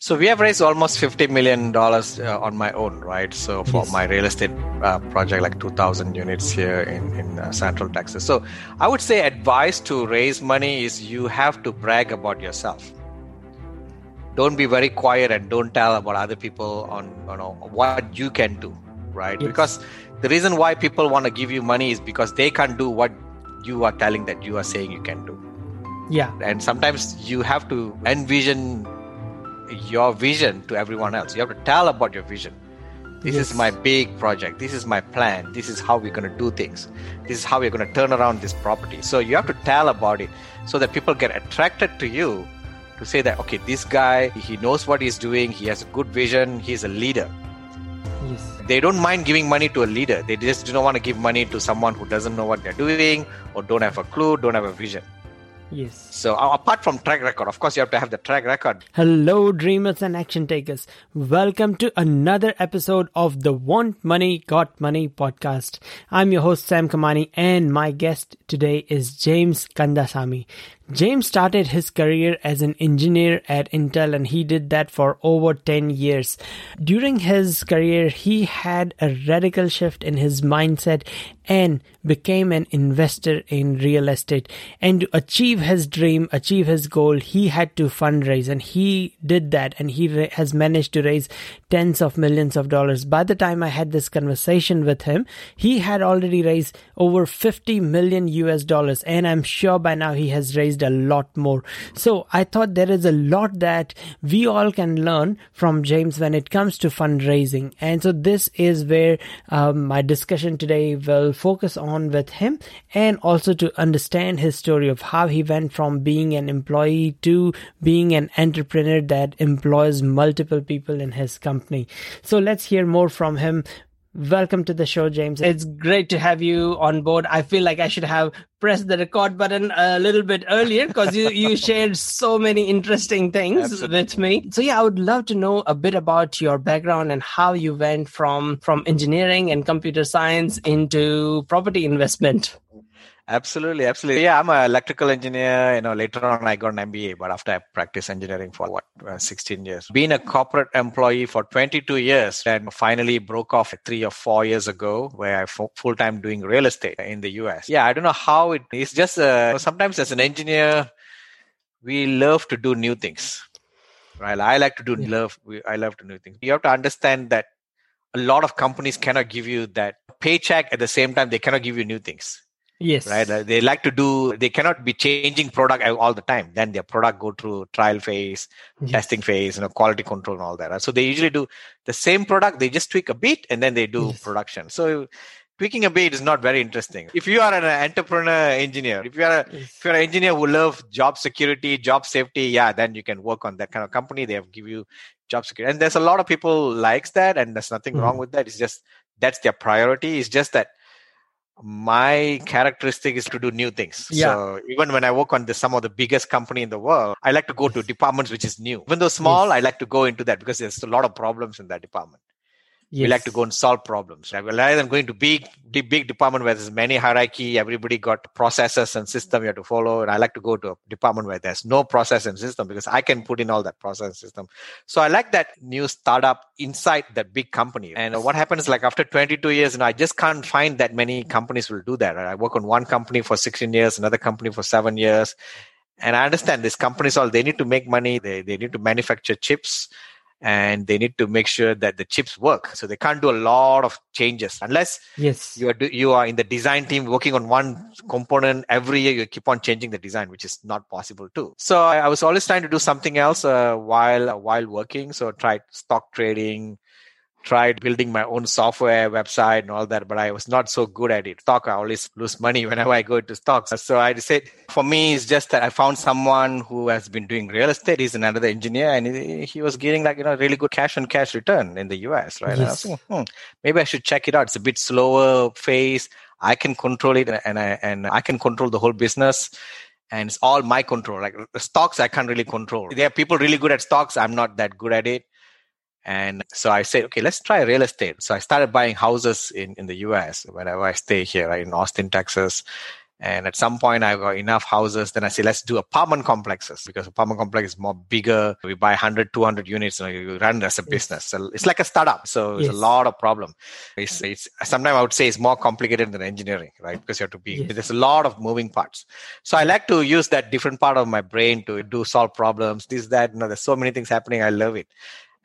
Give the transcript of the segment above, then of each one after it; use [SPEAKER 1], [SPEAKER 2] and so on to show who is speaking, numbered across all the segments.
[SPEAKER 1] So we have raised almost fifty million dollars uh, on my own, right? So for
[SPEAKER 2] Yes.
[SPEAKER 1] my real estate uh, project, like two thousand units here in in uh, Central Texas. So I would say advice to raise money is you have to brag about yourself. Don't be very quiet and don't tell about other people on you know what you can do, right?
[SPEAKER 2] Yes.
[SPEAKER 1] Because the reason why people want to give you money is because they can't do what you are telling that you are saying you can do
[SPEAKER 2] Yeah.
[SPEAKER 1] and sometimes you have to envision your vision to everyone else. You have to tell about your vision. This
[SPEAKER 2] Yes.
[SPEAKER 1] is my big project. This is my plan. This is how we're going to do things. This is how we're going to turn around this property. So you have to tell about it so that people get attracted to you to say that okay this guy he knows what he's doing. He has a good vision. He's a leader.
[SPEAKER 2] Yes.
[SPEAKER 1] they don't mind giving money to a leader. They just do not want to give money to someone who doesn't know what they're doing or don't have a clue don't have a vision
[SPEAKER 2] Yes.
[SPEAKER 1] so apart from track record, of course, you have to have the track record.
[SPEAKER 2] Hello, dreamers and action takers. Welcome to another episode of the Want Money, Got Money podcast. I'm your host, Sam Kamani, and my guest today is James Kandasamy. James started his career as an engineer at Intel and he did that for over 10 years. During his career, he had a radical shift in his mindset and became an investor in real estate. And to achieve his dream, achieve his goal, he had to fundraise and he did that and he has managed to raise tens of millions of dollars. By the time I had this conversation with him, he had already raised over 50 million US dollars and I'm sure by now he has raised a lot more. So I thought there is a lot that we all can learn from James when it comes to fundraising. And so this is where um, my discussion today will focus on with him and also to understand his story of how he went from being an employee to being an entrepreneur that employs multiple people in his company. So let's hear more from him. Welcome to the show, James. It's great to have you on board. I feel like I should have pressed the record button a little bit earlier because you, you shared so many interesting things
[SPEAKER 1] Absolutely.
[SPEAKER 2] with me. So yeah, I would love to know a bit about your background and how you went from from engineering and computer science into property investment.
[SPEAKER 1] Absolutely, absolutely. Yeah, I'm an electrical engineer. You know, later on I got an MBA, but after I practiced engineering for what, uh, 16 years. Being a corporate employee for 22 years and finally broke off three or four years ago where I full time doing real estate in the US. Yeah, I don't know how it is just uh, sometimes as an engineer, we love to do new things. Right. I like to do
[SPEAKER 2] Yeah.
[SPEAKER 1] love. We, I love to do new things. You have to understand that a lot of companies cannot give you that paycheck at the same time they cannot give you new things
[SPEAKER 2] Yes.
[SPEAKER 1] right Uh, they like to do they cannot be changing product all the time then their product go through trial phase
[SPEAKER 2] Yes.
[SPEAKER 1] testing phase you know quality control and all that right? so they usually do the same product they just tweak a bit and then they do
[SPEAKER 2] Yes.
[SPEAKER 1] production so tweaking a bit is not very interesting if you are an entrepreneur engineer if you are a
[SPEAKER 2] Yes.
[SPEAKER 1] if you're an engineer who love job security job safety yeah then you can work on that kind of company they have give you job security and there's a lot of people likes that and there's nothing
[SPEAKER 2] Mhm.
[SPEAKER 1] wrong with that it's just that's their priority it's just that my characteristic is to do new things
[SPEAKER 2] Yeah.
[SPEAKER 1] so even when i work on the, some of the biggest company in the world i like to go to departments which is new even though small
[SPEAKER 2] Yes.
[SPEAKER 1] i like to go into that because there's a lot of problems in that department we like to go and solve problems right? rather than going to big big big department where there's many hierarchy everybody got processes and system you have to follow and i like to go to a department where there's no process and system because i can put in all that process and system. So i like that new startup inside that big company. And what happens like after 22 years you know i just can't find that many companies will do that right? i work on one company for 16 years another company for seven years. And i understand these companies all they need to make money they, they need to manufacture chips and they need to make sure that the chips work. So they can't do a lot of changes unless
[SPEAKER 2] Yes.
[SPEAKER 1] you are do, you are in the design team working on one component every year you keep on changing the design which is not possible too. So i, I was always trying to do something else uh, while while working. So I tried stock trading tried building my own software website and all that but i was not so good at it. Stock i always lose money whenever i go into stocks. So i said for me it's just that i found someone who has been doing real estate. He's another engineer and he, was getting like you know really good cash on cash return in the us right? And I was
[SPEAKER 2] Yes.
[SPEAKER 1] thinking, hmm, maybe i should check it out. It's a bit slower phase. I can control it and i and i can control the whole business and it's all my control. Like the stocks i can't really control. There are people really good at stocks. I'm not that good at it and so I said, okay, let's try real estate. So I started buying houses in, in the US whenever I stay here, right, in Austin, Texas. And at some point, I got enough houses. Then I say, let's do apartment complexes because apartment complex is more bigger. We buy 100, 200 units and you run as a business. So it's like a startup. So it's yes. a lot of problem. It's, it's sometimes I would say it's more complicated than engineering, right? Because you have to be, yes. there's a lot of moving parts. So I like to use that different part of my brain to do solve problems, this, that, you know, there's so many things happening. I love it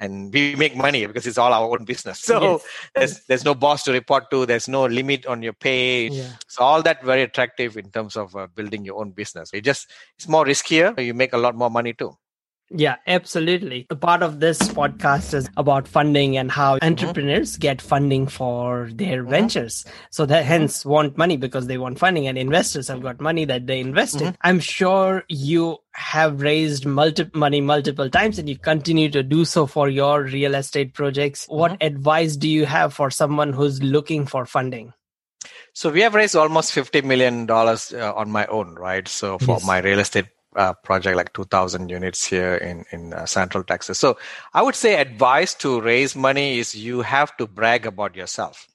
[SPEAKER 1] and we make money because it's all our own business. So yes. there's there's no boss to report to. There's no limit on your pay. Yeah. So all that very attractive in terms of uh, building your own business. It just it's more riskier. You make a lot more money too.
[SPEAKER 2] Yeah, absolutely. A part of this podcast is about funding and how mm-hmm. entrepreneurs get funding for their mm-hmm. ventures. So that hence want money because they want funding and investors have got money that they invest mm-hmm. in. I'm sure you have raised multi- money multiple times and you continue to do so for your real estate projects. What mm-hmm. advice do you have for someone who's looking for funding?
[SPEAKER 1] So we have raised almost fifty million dollars uh, on my own, right? So for yes. my real estate uh, project like 2000 units here in in uh, central texas. So i would say advice to raise money is you have to brag about yourself.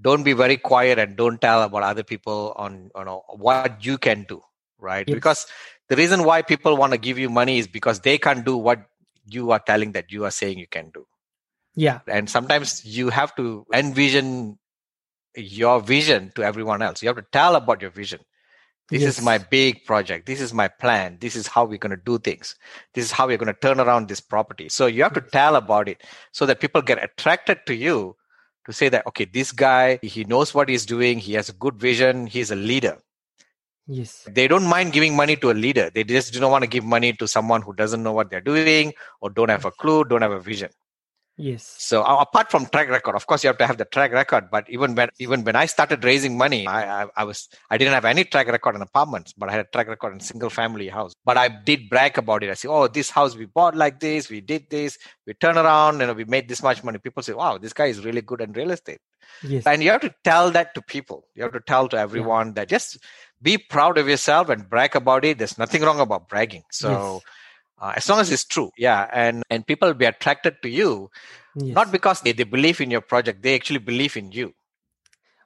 [SPEAKER 1] Don't be very quiet and don't tell about other people on you know what you can do right? Yes. because the reason why people want to give you money is because they can't do what you are telling that you are saying you can do.
[SPEAKER 2] Yeah.
[SPEAKER 1] And sometimes you have to envision your vision to everyone else. You have to tell about your vision this yes. is my big project. This is my plan. This is how we're going to do things. This is how we're going to turn around this property. So you have to tell about it so that people get attracted to you to say that, okay, this guy, he knows what he's doing. He has a good vision. He's a leader.
[SPEAKER 2] Yes.
[SPEAKER 1] They don't mind giving money to a leader. They just do not want to give money to someone who doesn't know what they're doing or don't have a clue, don't have a vision.
[SPEAKER 2] Yes.
[SPEAKER 1] So apart from track record, of course, you have to have the track record. But even when even when I started raising money, I, I, I was I didn't have any track record in apartments, but I had a track record in single family house. But I did brag about it. I say, oh, this house we bought like this, we did this, we turn around, you know, we made this much money. People say, wow, this guy is really good in real estate. Yes. And you have to tell that to people. You have to tell to everyone yeah. that just be proud of yourself and brag about it. There's nothing wrong about bragging. So. Yes uh, as long as it's true yeah and and people will be attracted to you yes. not because they, they believe in your project they actually believe in you.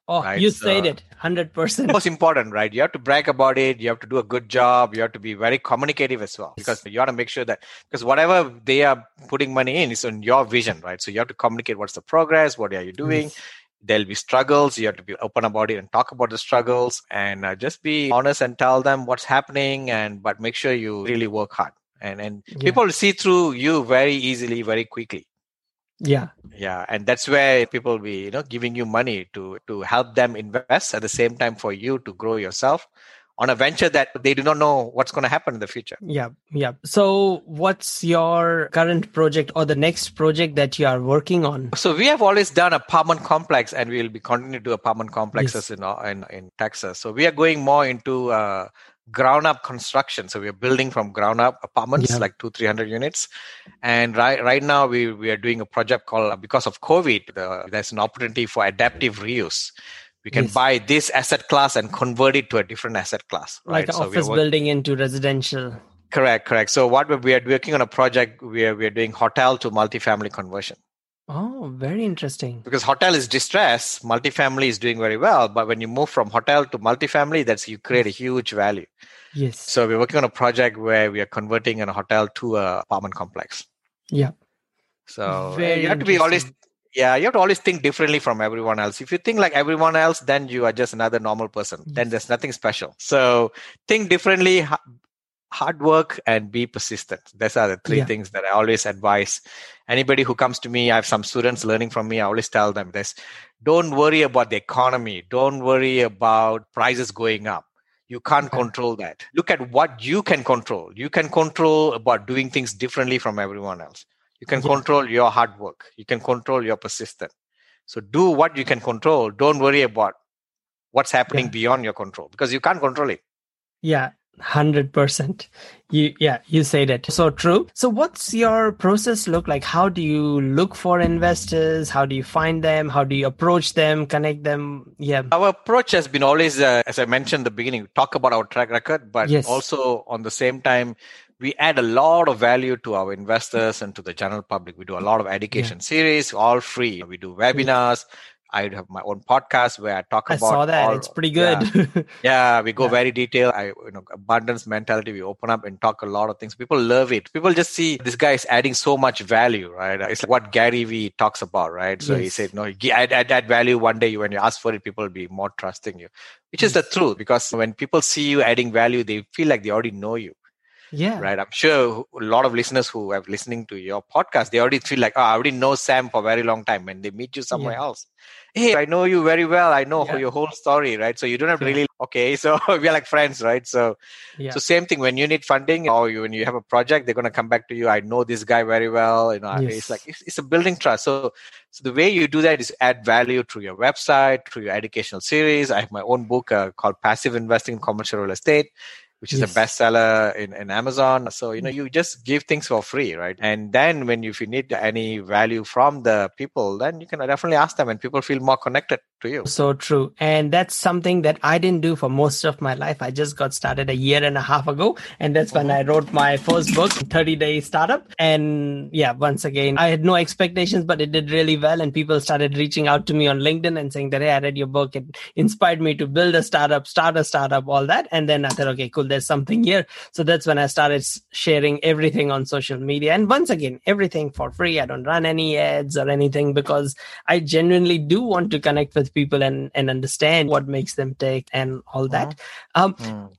[SPEAKER 2] Oh right? you so, said it 100%
[SPEAKER 1] most important right? You have to brag about it you have to do a good job you have to be very communicative as well because you want to make sure that because whatever they are putting money in is on your vision right? So you have to communicate what's the progress what are you doing. Yes. There'll be struggles you have to be open about it and talk about the struggles and uh, just be honest and tell them what's happening and but make sure you really work hard and and yeah. people see through you very easily very quickly
[SPEAKER 2] yeah
[SPEAKER 1] yeah and that's where people be you know giving you money to to help them invest at the same time for you to grow yourself on a venture that they do not know what's going to happen in the future.
[SPEAKER 2] Yeah, yeah. So, what's your current project or the next project that you are working on?
[SPEAKER 1] So, we have always done apartment complex, and we will be continuing to do apartment complexes yes. in, in in Texas. So, we are going more into uh, ground up construction. So we're building from ground up apartments, yeah. like two, three hundred units. And right right now we we are doing a project called uh, because of COVID, the, there's an opportunity for adaptive reuse. We can yes. buy this asset class and convert it to a different asset class.
[SPEAKER 2] Right? Like so office building into residential.
[SPEAKER 1] Correct, correct. So what we are working on a project where we are doing hotel to multifamily conversion.
[SPEAKER 2] Oh, very interesting.
[SPEAKER 1] Because hotel is distress, multifamily is doing very well, but when you move from hotel to multifamily, that's you create a huge value.
[SPEAKER 2] Yes.
[SPEAKER 1] So we're working on a project where we are converting a hotel to a apartment complex.
[SPEAKER 2] Yeah.
[SPEAKER 1] So very you have to be always yeah, you have to always think differently from everyone else. If you think like everyone else, then you are just another normal person. Yes. Then there's nothing special. So think differently, hard work and be persistent. Those are the three yeah. things that i always advise. Anybody who comes to me i have some students learning from me i always tell them this. Don't worry about the economy. Don't worry about prices going up. You can't okay. control that. Look at what you can control. You can control about doing things differently from everyone else. You can yeah. control your hard work. You can control your persistence. So do what you can control. Don't worry about what's happening yeah. beyond your control because you can't control it.
[SPEAKER 2] Yeah 100% you yeah you said it. So true. So what's your process look like? How do you look for investors? How do you find them? How do you approach them connect them? Yeah.
[SPEAKER 1] Our approach has been always uh, as i mentioned the beginning talk about our track record but yes. also on the same time we add a lot of value to our investors and to the general public. We do a lot of education yeah. series all free. We do webinars I have my own podcast where I talk
[SPEAKER 2] I
[SPEAKER 1] about.
[SPEAKER 2] saw that.
[SPEAKER 1] all-
[SPEAKER 2] it's pretty good.
[SPEAKER 1] Yeah, yeah, we go
[SPEAKER 2] Yeah.
[SPEAKER 1] very detailed. I, you know, abundance mentality. We open up and talk a lot of things. People love it. People just see this guy is adding so much value, right? It's like what Gary Vee talks about, right? So he
[SPEAKER 2] Yes.
[SPEAKER 1] said, no, add, add, add value one day. When you ask for it, people will be more trusting you, which is the truth. Because when people see you adding value, they feel like they already know you
[SPEAKER 2] yeah.
[SPEAKER 1] right? I'm sure a lot of listeners who are listening to your podcast, they already feel like, oh, I already know Sam for a very long time. and they meet you somewhere
[SPEAKER 2] Yeah.
[SPEAKER 1] else, hey, I know you very well. I know
[SPEAKER 2] Yeah.
[SPEAKER 1] your whole story, right? So you don't have to really, okay, so we're like friends, right? So,
[SPEAKER 2] Yeah.
[SPEAKER 1] so same thing when you need funding or you, when you have a project, they're going to come back to you. I know this guy very well. You know,
[SPEAKER 2] Yes.
[SPEAKER 1] it's like, it's, it's a building trust. So, so the way you do that is add value through your website, through your educational series. I have my own book uh, called Passive Investing in Commercial Real Estate which is
[SPEAKER 2] Yes.
[SPEAKER 1] a bestseller in, in Amazon. So, you know, you just give things for free, right? And then when you, if you need any value from the people, then you can definitely ask them and people feel more connected to you.
[SPEAKER 2] So true. And that's something that I didn't do for most of my life. I just got started a year and a half ago. And that's when I wrote my first book, 30 Day Startup. And yeah, once again, I had no expectations, but it did really well. And people started reaching out to me on LinkedIn and saying that, hey, I read your book. It inspired me to build a startup, start a startup, all that. And then I thought, okay, cool, there's something here. So that's when I started sharing everything on social media. And once again, everything for free. I don't run any ads or anything because I genuinely do want to connect with people and, and understand what makes them tick and all that. Um,
[SPEAKER 1] Mm.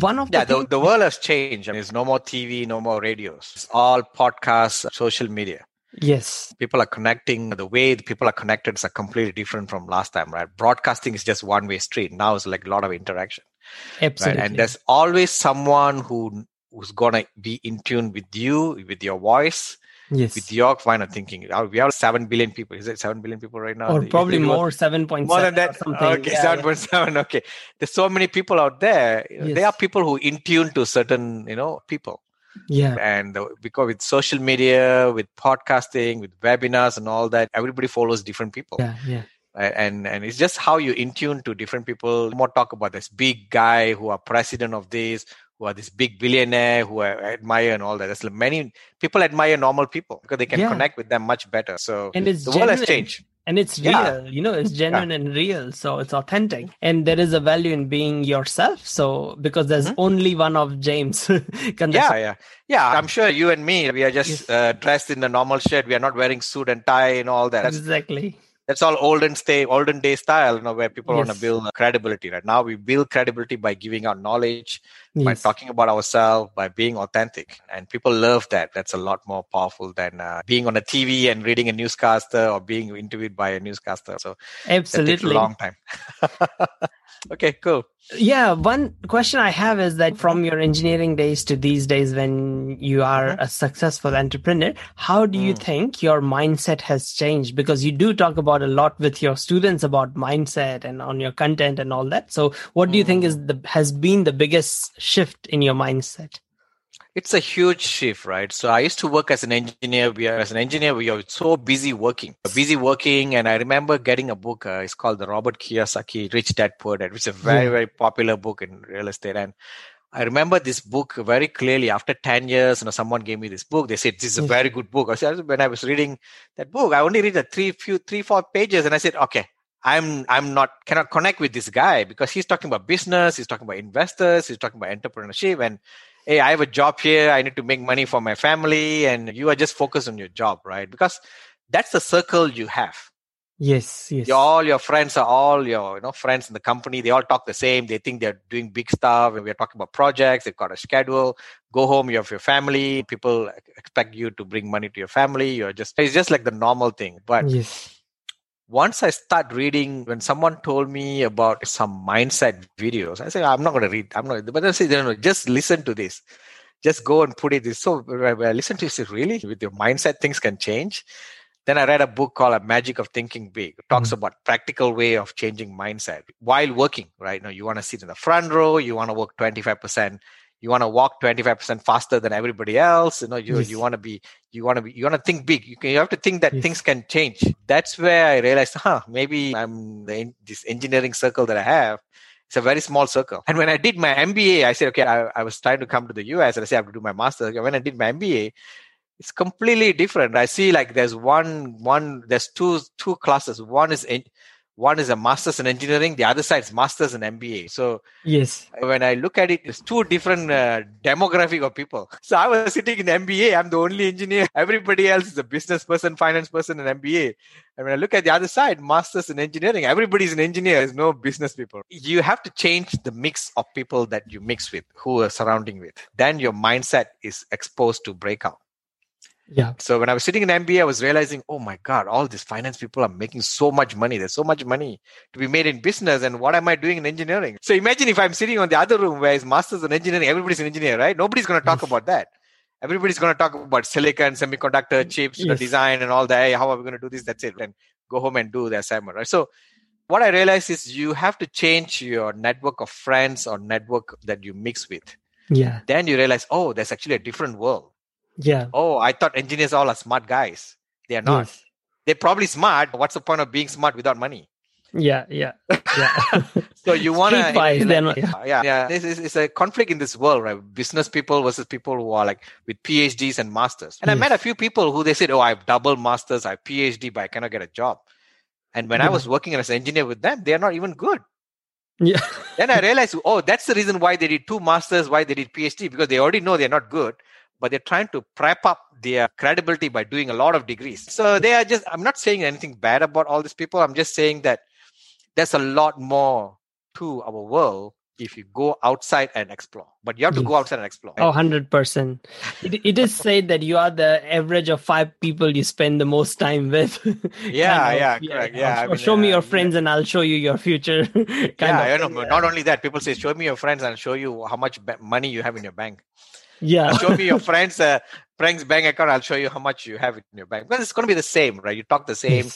[SPEAKER 2] one of the
[SPEAKER 1] Yeah, the, the world has changed. I mean, There's no more TV, no more radios. It's all podcasts, social media.
[SPEAKER 2] yes,
[SPEAKER 1] People are connecting. The way the people are connected is completely different from last time, right? Broadcasting is just one way street. Now it's like a lot of interaction.
[SPEAKER 2] Absolutely.
[SPEAKER 1] right and there's always someone who who's gonna be in tune with you with your voice
[SPEAKER 2] yes,
[SPEAKER 1] with your kind of thinking. Uh, we have 7 billion people. Is it 7 billion people right now?
[SPEAKER 2] Or probably more, seven point
[SPEAKER 1] more than that? okay
[SPEAKER 2] Yeah, yeah.
[SPEAKER 1] 7.7 okay. There's so many people out there.
[SPEAKER 2] Yes.
[SPEAKER 1] there are people who in tune to certain you know people.
[SPEAKER 2] Yeah,
[SPEAKER 1] and the, because with social media with podcasting with webinars and all that everybody follows different people.
[SPEAKER 2] Yeah, yeah.
[SPEAKER 1] And and it's just how you in tune to different people. More talk about this big guy who are president of this who are this big billionaire who I admire and all that. There's many people admire normal people because they can
[SPEAKER 2] Yeah.
[SPEAKER 1] connect with them much better. So
[SPEAKER 2] And it's
[SPEAKER 1] the world has
[SPEAKER 2] genuine.
[SPEAKER 1] changed.
[SPEAKER 2] And it's
[SPEAKER 1] Yeah.
[SPEAKER 2] real you know it's genuine and real. So it's authentic. And there is a value in being yourself. So because there's
[SPEAKER 1] Mhm.
[SPEAKER 2] only one of james
[SPEAKER 1] yeah yeah. Yeah i'm sure you and me we are just
[SPEAKER 2] Yes.
[SPEAKER 1] uh, dressed in the normal shirt. We are not wearing suit and tie and all that.
[SPEAKER 2] Exactly
[SPEAKER 1] that's all olden stay olden day style you know where people want to build credibility right? Now we build credibility by giving out knowledge by talking about ourselves, by being authentic. And people love that. That's a lot more powerful than uh, being on a TV and reading a newscaster or being interviewed by a newscaster. So that takes a
[SPEAKER 2] absolutely
[SPEAKER 1] long time. okay, cool.
[SPEAKER 2] Yeah, one question I have is that from your engineering days to these days when you are a successful entrepreneur, how do you
[SPEAKER 1] Mm.
[SPEAKER 2] think your mindset has changed? Because you do talk about a lot with your students about mindset and on your content and all that. So what do you think is the has been the biggest shift in your mindset?
[SPEAKER 1] It's a huge shift, right? So I used to work as an engineer. We are, as an engineer, we are so busy working, busy working. And I remember getting a book. Uh, it's called the Robert Kiyosaki Rich Dad Poor Dad, which is a very, very popular book in real estate. And I remember this book very clearly. After 10 years, you know, someone gave me this book. They said, this is a very good book. I said, when I was reading that book, I only read the three, few, three, four pages. And I said, okay, I'm, I'm not, cannot connect with this guy because he's talking about business. He's talking about investors. He's talking about entrepreneurship. And hey, I have a job here. I need to make money for my family. And you are just focused on your job, right? Because that's the circle you have.
[SPEAKER 2] Yes, yes.
[SPEAKER 1] Your, all your friends are all your you know friends in the company. They all talk the same. They think they're doing big stuff, and we're talking about projects. They've got a schedule. Go home. You have your family. People expect you to bring money to your family. You're just it's just like the normal thing. But
[SPEAKER 2] yes.
[SPEAKER 1] Once I start reading, when someone told me about some mindset videos, I say I'm not going to read. I'm not. But I say no, no, just listen to this. Just go and put it. This so when I listen to this, really with your mindset, things can change. Then I read a book called A Magic of Thinking Big. It talks
[SPEAKER 2] Mhm.
[SPEAKER 1] about practical way of changing mindset while working, right? Now you want to sit in the front row, you want to work 25%, you want to walk 25% faster than everybody else. You know, you,
[SPEAKER 2] Yes.
[SPEAKER 1] you want to be, you want to be, you want to think big. You, can, you have to think that
[SPEAKER 2] Yes.
[SPEAKER 1] things can change. That's where I realized, huh, maybe I'm the, this engineering circle that I have. It's a very small circle. And when I did my MBA, I said, okay, I, I was trying to come to the US and I said, I have to do my master's. When I did my MBA, it's completely different. I see like there's one one there's two two classes. One is in, one is a master's in engineering the other side is master's in mba so
[SPEAKER 2] yes.
[SPEAKER 1] when i look at it it's two different uh, demographic of people. So i was sitting in mba i'm the only engineer. Everybody else is a business person finance person in mba and when i look at the other side masters in engineering everybody's an engineer there's no business people. You have to change the mix of people that you mix with who are surrounding with. Then your mindset is exposed to breakout
[SPEAKER 2] yeah.
[SPEAKER 1] So when I was sitting in MBA, I was realizing, oh my God, all these finance people are making so much money. There's so much money to be made in business. And what am I doing in engineering? So imagine if I'm sitting on the other room where it's masters in engineering, everybody's an engineer, right? Nobody's going to talk about that. Everybody's going to talk about silicon, semiconductor chips, yes. design and all that. Hey, how are we going to do this? That's it. And go home and do the assignment, right? So what I realized is you have to change your network of friends or network that you mix with.
[SPEAKER 2] Yeah.
[SPEAKER 1] Then you realize, oh, there's actually a different world
[SPEAKER 2] yeah.
[SPEAKER 1] Oh, I thought engineers all are smart guys. They are not. Yes. They're probably smart. What's the point of being smart without money?
[SPEAKER 2] Yeah, yeah, yeah.
[SPEAKER 1] so you want to,
[SPEAKER 2] like,
[SPEAKER 1] yeah, yeah, yeah. It's, it's, a conflict in this world, right? Business people versus people who are like with PhDs and masters. And yes. I met a few people who they said, "Oh, I have double masters, I have PhD, but I cannot get a job." And when yeah. I was working as an engineer with them, they are not even good.
[SPEAKER 2] Yeah.
[SPEAKER 1] then I realized, oh, that's the reason why they did two masters, why they did PhD, because they already know they're not good but they're trying to prep up their credibility by doing a lot of degrees. So they are just, I'm not saying anything bad about all these people. I'm just saying that there's a lot more to our world if you go outside and explore. But you have to go outside and explore.
[SPEAKER 2] Oh, 100%. It, it is said that you are the average of five people you spend the most time with.
[SPEAKER 1] yeah, of, yeah, correct. Yeah.
[SPEAKER 2] I mean, show me your uh, friends yeah. and I'll show you your future.
[SPEAKER 1] yeah, I know. Not only that, people say, show me your friends and I'll show you how much money you have in your bank.
[SPEAKER 2] Yeah.
[SPEAKER 1] show me your friends, uh, friend's bank account. I'll show you how much you have in your bank. Because it's going to be the same, right? You talk the same.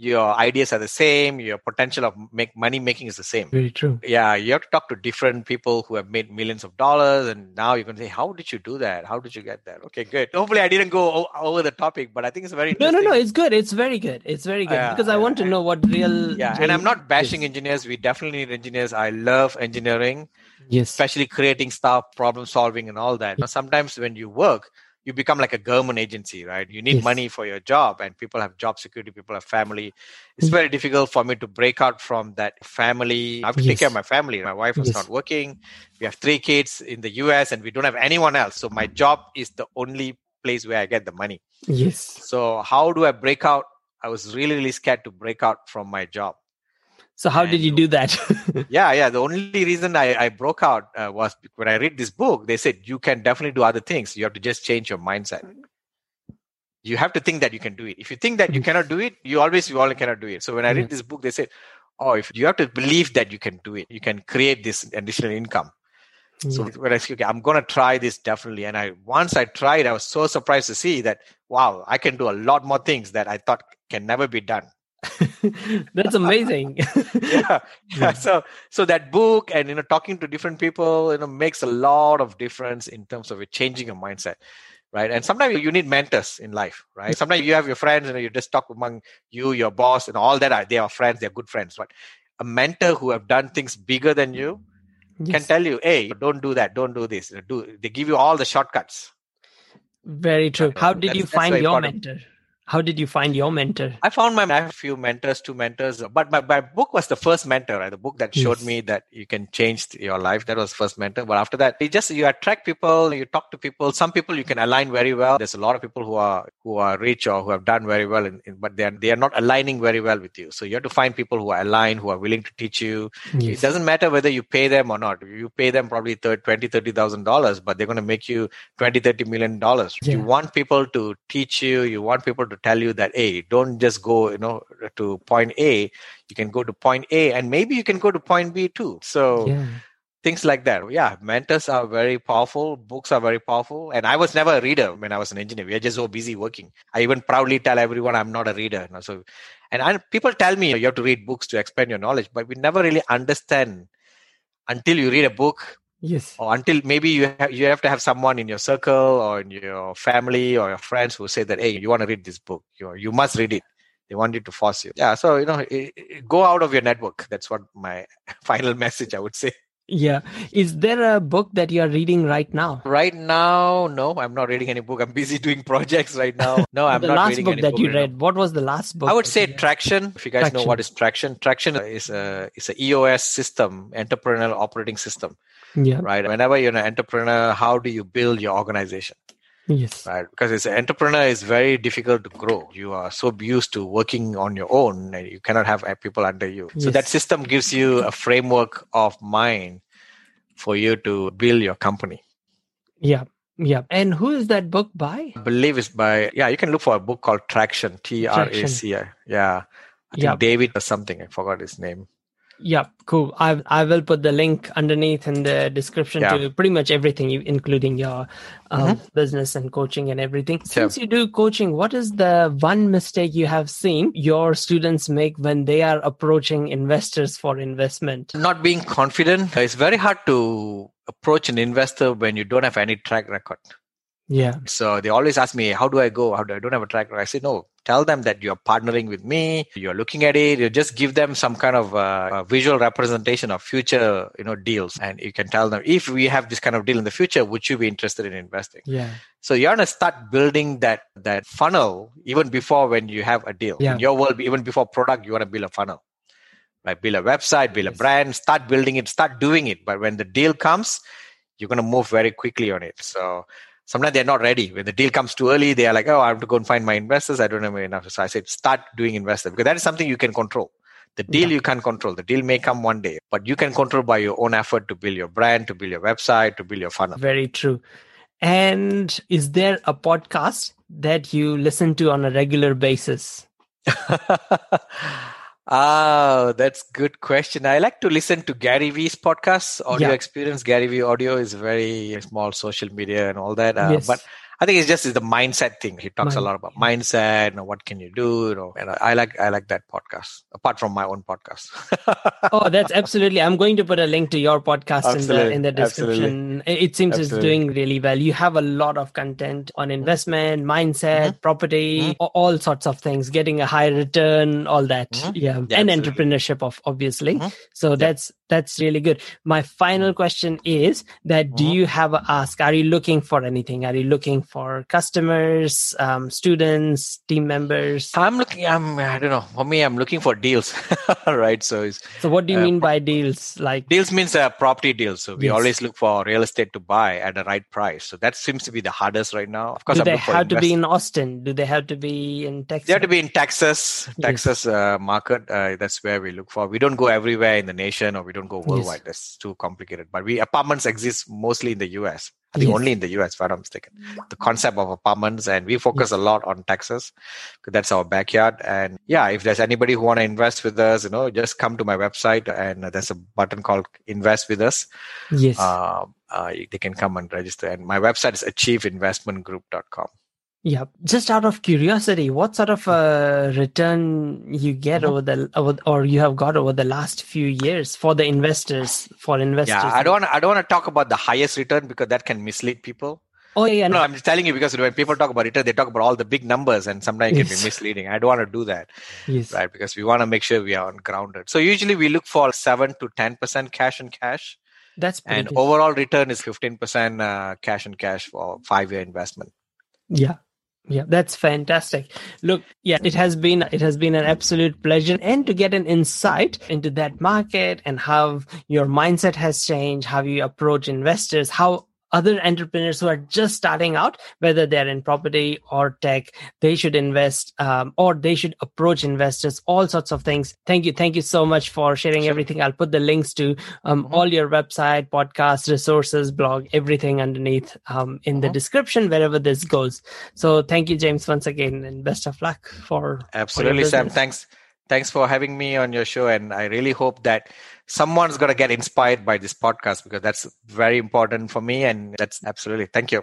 [SPEAKER 1] Your ideas are the same. Your potential of make money making is the same.
[SPEAKER 2] Very true.
[SPEAKER 1] Yeah, you have to talk to different people who have made millions of dollars, and now you can say, "How did you do that? How did you get that?" Okay, good. Hopefully, I didn't go over the topic, but I think it's very
[SPEAKER 2] no, no, no. It's good. It's very good. It's very good uh, because I want to know what real.
[SPEAKER 1] Yeah, and I'm not bashing is. engineers. We definitely need engineers. I love engineering
[SPEAKER 2] yes
[SPEAKER 1] especially creating stuff problem solving and all that But sometimes when you work you become like a government agency right? You need yes. money for your job and people have job security people have family. It's mm. very difficult for me to break out from that family. I have to yes. take care of my family. My wife is yes. not working. We have three kids in the us and we don't have anyone else. So my job is the only place where i get the money.
[SPEAKER 2] Yes.
[SPEAKER 1] So how do i break out? I was really really scared to break out from my job
[SPEAKER 2] so how and did you do that?
[SPEAKER 1] yeah, yeah. The only reason I, I broke out uh, was when I read this book, they said you can definitely do other things. You have to just change your mindset. You have to think that you can do it. If you think that you cannot do it, you always you all cannot do it. So when I read this book, they said, "Oh, if you have to believe that you can do it, you can create this additional income." So when I said, "Okay, I'm gonna try this definitely," and I once I tried, I was so surprised to see that wow, I can do a lot more things that I thought can never be done
[SPEAKER 2] that's amazing.
[SPEAKER 1] Yeah. yeah. So so that book and you know talking to different people you know makes a lot of difference in terms of changing your mindset right? And sometimes you need mentors in life right? Sometimes you have your friends and you just talk among you your boss and all that they are friends they're good friends. But a mentor who have done things bigger than you yes. can tell you hey don't do that don't do this. Do they give you all the shortcuts.
[SPEAKER 2] Very true. How did that's, you find your important. mentor how did you find your mentor?
[SPEAKER 1] I found my I few mentors, two mentors, but my, my book was the first mentor, right? The book that showed yes. me that you can change your life. That was first mentor. But after that, you just you attract people, you talk to people. Some people you can align very well. There's a lot of people who are who are rich or who have done very well, in, in, but they are they are not aligning very well with you. So you have to find people who are aligned, who are willing to teach you. Yes. It doesn't matter whether you pay them or not. You pay them probably 30, 20, 30,000 dollars, but they're going to make you 20, 30 million dollars. Yeah. You want people to teach you. You want people to tell you that hey don't just go you know to point a. You can go to point a and maybe you can go to point b too. So yeah. things like that. Yeah mentors are very powerful. Books are very powerful. And i was never a reader when i was an engineer. We are just so busy working. I even proudly tell everyone i'm not a reader you know, so and I, people tell me you have to read books to expand your knowledge but we never really understand until you read a book
[SPEAKER 2] Yes.
[SPEAKER 1] Or until maybe you have, you have to have someone in your circle or in your family or your friends who say that, hey, you want to read this book. You, you must read it. They want you to force you. Yeah. So, you know, it, it, go out of your network. That's what my final message I would say.
[SPEAKER 2] Yeah. Is there a book that you're reading right now?
[SPEAKER 1] Right now, no, I'm not reading any book. I'm busy doing projects right now. No, I'm
[SPEAKER 2] the
[SPEAKER 1] not
[SPEAKER 2] last
[SPEAKER 1] reading
[SPEAKER 2] book
[SPEAKER 1] any
[SPEAKER 2] that
[SPEAKER 1] book
[SPEAKER 2] you
[SPEAKER 1] right now.
[SPEAKER 2] read. What was the last book?
[SPEAKER 1] I would say? Traction. If you guys know what is Traction, Traction is a is a EOS system, entrepreneurial operating system,
[SPEAKER 2] Yeah.
[SPEAKER 1] right? Whenever you're an entrepreneur, how do you build your organization,
[SPEAKER 2] Yes.
[SPEAKER 1] right? Because as an entrepreneur, is very difficult to grow. You are so used to working on your own, and you cannot have people under you. So that system gives you a framework of mind for you to build your company.
[SPEAKER 2] Yeah. Yeah. And who is that book by?
[SPEAKER 1] I believe it's by yeah. You can look for a book called Traction. T R A C I. Yeah. I think
[SPEAKER 2] Yeah.
[SPEAKER 1] David or something. I forgot his name.
[SPEAKER 2] Yeah, cool. I I will put the link underneath in the description
[SPEAKER 1] Yeah.
[SPEAKER 2] to pretty much everything, you- including your um,
[SPEAKER 1] Mm-hmm.
[SPEAKER 2] business and coaching and everything. Since you do coaching, what is the one mistake you have seen your students make when they are approaching investors for investment?
[SPEAKER 1] Not being confident. It's very hard to approach an investor when you don't have any track record.
[SPEAKER 2] Yeah,
[SPEAKER 1] So they always ask me, "How do I go? How do I don't have a track record?" I say, "No. Tell them that you're partnering with me. You're looking at it. You just give them some kind of uh, visual representation of future, you know, deals, and you can tell them if we have this kind of deal in the future, would you be interested in investing?"
[SPEAKER 2] yeah,
[SPEAKER 1] So you're gonna start building that that funnel even before when you have a deal.
[SPEAKER 2] Yeah.
[SPEAKER 1] In your world, even before product, you want to build a funnel. Right? Build a website, build a
[SPEAKER 2] Yes.
[SPEAKER 1] brand, start building it, start doing it. But when the deal comes, you're going to move very quickly on it. So sometimes they're not ready. When the deal comes too early, they are like, oh, I have to go and find my investors. I don't have enough. So I said, start doing investor because that is something you can control. The deal
[SPEAKER 2] Yeah.
[SPEAKER 1] you can't control. The deal may come one day, but you can control by your own effort to build your brand, to build your website, to build your funnel.
[SPEAKER 2] very true. And is there a podcast that you listen to on a regular basis?
[SPEAKER 1] oh, that's good question. I like to listen to Gary Vee's podcasts. Audio
[SPEAKER 2] Yeah.
[SPEAKER 1] experience. Gary Vee audio is very small social media and all that. Uh,
[SPEAKER 2] Yes.
[SPEAKER 1] But I think it's just it's the mindset thing. He talks a lot about mindset. You know, what can you do? You know, and I, I like I like that podcast. Apart from my own podcast.
[SPEAKER 2] oh, that's absolutely. I'm going to put a link to your podcast in the in the description. It it seems it's doing really well. You have a lot of content on investment, mindset,
[SPEAKER 1] Mm-hmm.
[SPEAKER 2] property, a- all sorts of things, getting a high return, all that.
[SPEAKER 1] Mhm.
[SPEAKER 2] Yeah,
[SPEAKER 1] Yeah,
[SPEAKER 2] and
[SPEAKER 1] absolutely.
[SPEAKER 2] entrepreneurship, of obviously.
[SPEAKER 1] Mhm.
[SPEAKER 2] So that's that's really good. My final question is that do
[SPEAKER 1] Mhm.
[SPEAKER 2] you have a ask? Are you looking for anything? Are you looking for customers, um, students, team members?
[SPEAKER 1] I'm looking. I'm. I don't know. For me, I'm looking for deals. right. So it's
[SPEAKER 2] So what do you
[SPEAKER 1] uh,
[SPEAKER 2] mean by deals? Like
[SPEAKER 1] Deals means a property deals. So we
[SPEAKER 2] Yes.
[SPEAKER 1] always look for real estate to buy at the right price. So that seems to be the hardest right now. Of course,
[SPEAKER 2] do
[SPEAKER 1] I'm
[SPEAKER 2] they
[SPEAKER 1] for
[SPEAKER 2] have to be in Austin? Do they have to be in Texas?
[SPEAKER 1] They have to be in Texas, Texas uh, market. Uh, that's where we look for. We don't go everywhere in the nation, or we don't go worldwide. That's too complicated. But we apartments exist mostly in the U.S. I think
[SPEAKER 2] Yes.
[SPEAKER 1] only in the U.S. If I'm not mistaken. The concept of apartments, and we focus a lot on Texas because that's our backyard. And yeah, if there's anybody who want to invest with us, you know, just come to my website, and there's a button called Invest with Us.
[SPEAKER 2] Yes.
[SPEAKER 1] um, uh, they can come and register. And my website is achieveinvestmentgroup.com.
[SPEAKER 2] yeah. Just out of curiosity, what sort of a return you get
[SPEAKER 1] Mhm.
[SPEAKER 2] over the over, or you have got over the last few years for the investors for investors?
[SPEAKER 1] Yeah, I don't. I don't want to talk about the highest return because that can mislead people.
[SPEAKER 2] Oh yeah,
[SPEAKER 1] No,
[SPEAKER 2] no.
[SPEAKER 1] I'm just telling you because when people talk about return, they talk about all the big numbers, and sometimes it can be misleading. I don't want to do that,
[SPEAKER 2] yes.
[SPEAKER 1] right? Because we want to make sure we are on grounded. So usually we look for seven to ten percent cash and cash,
[SPEAKER 2] That's pretty
[SPEAKER 1] and
[SPEAKER 2] good.
[SPEAKER 1] overall return is fifteen percent uh, cash and cash for five year investment.
[SPEAKER 2] Yeah. Yeah, that's fantastic. Look, yeah, it has been it has been an absolute pleasure and to get an insight into that market and how your mindset has changed, how you approach investors, how other entrepreneurs who are just starting out, whether they're in property or tech, they should invest um, or they should approach investors, all sorts of things. Thank you. Thank you so much for sharing
[SPEAKER 1] Sure.
[SPEAKER 2] everything. I'll put the links to um,
[SPEAKER 1] Mhm.
[SPEAKER 2] all your website, podcast, resources, blog, everything underneath um, in the
[SPEAKER 1] Mhm.
[SPEAKER 2] description, wherever this goes. So thank you, James, once again, and best of luck for
[SPEAKER 1] Absolutely, Sam. Thanks. Thanks for having me on your show. And I really hope that someone's going to get inspired by this podcast because that's very important for me. And that's absolutely. Thank you.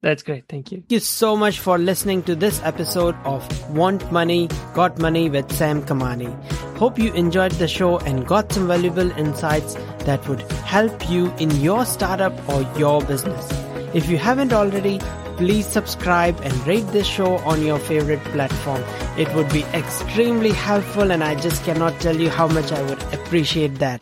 [SPEAKER 2] That's great. Thank you. Thank you so much for listening to this episode of Want Money, Got Money with Sam Kamani. Hope you enjoyed the show and got some valuable insights that would help you in your startup or your business. If you haven't already, please subscribe and rate this show on your favorite platform. It would be extremely helpful and I just cannot tell you how much I would appreciate that.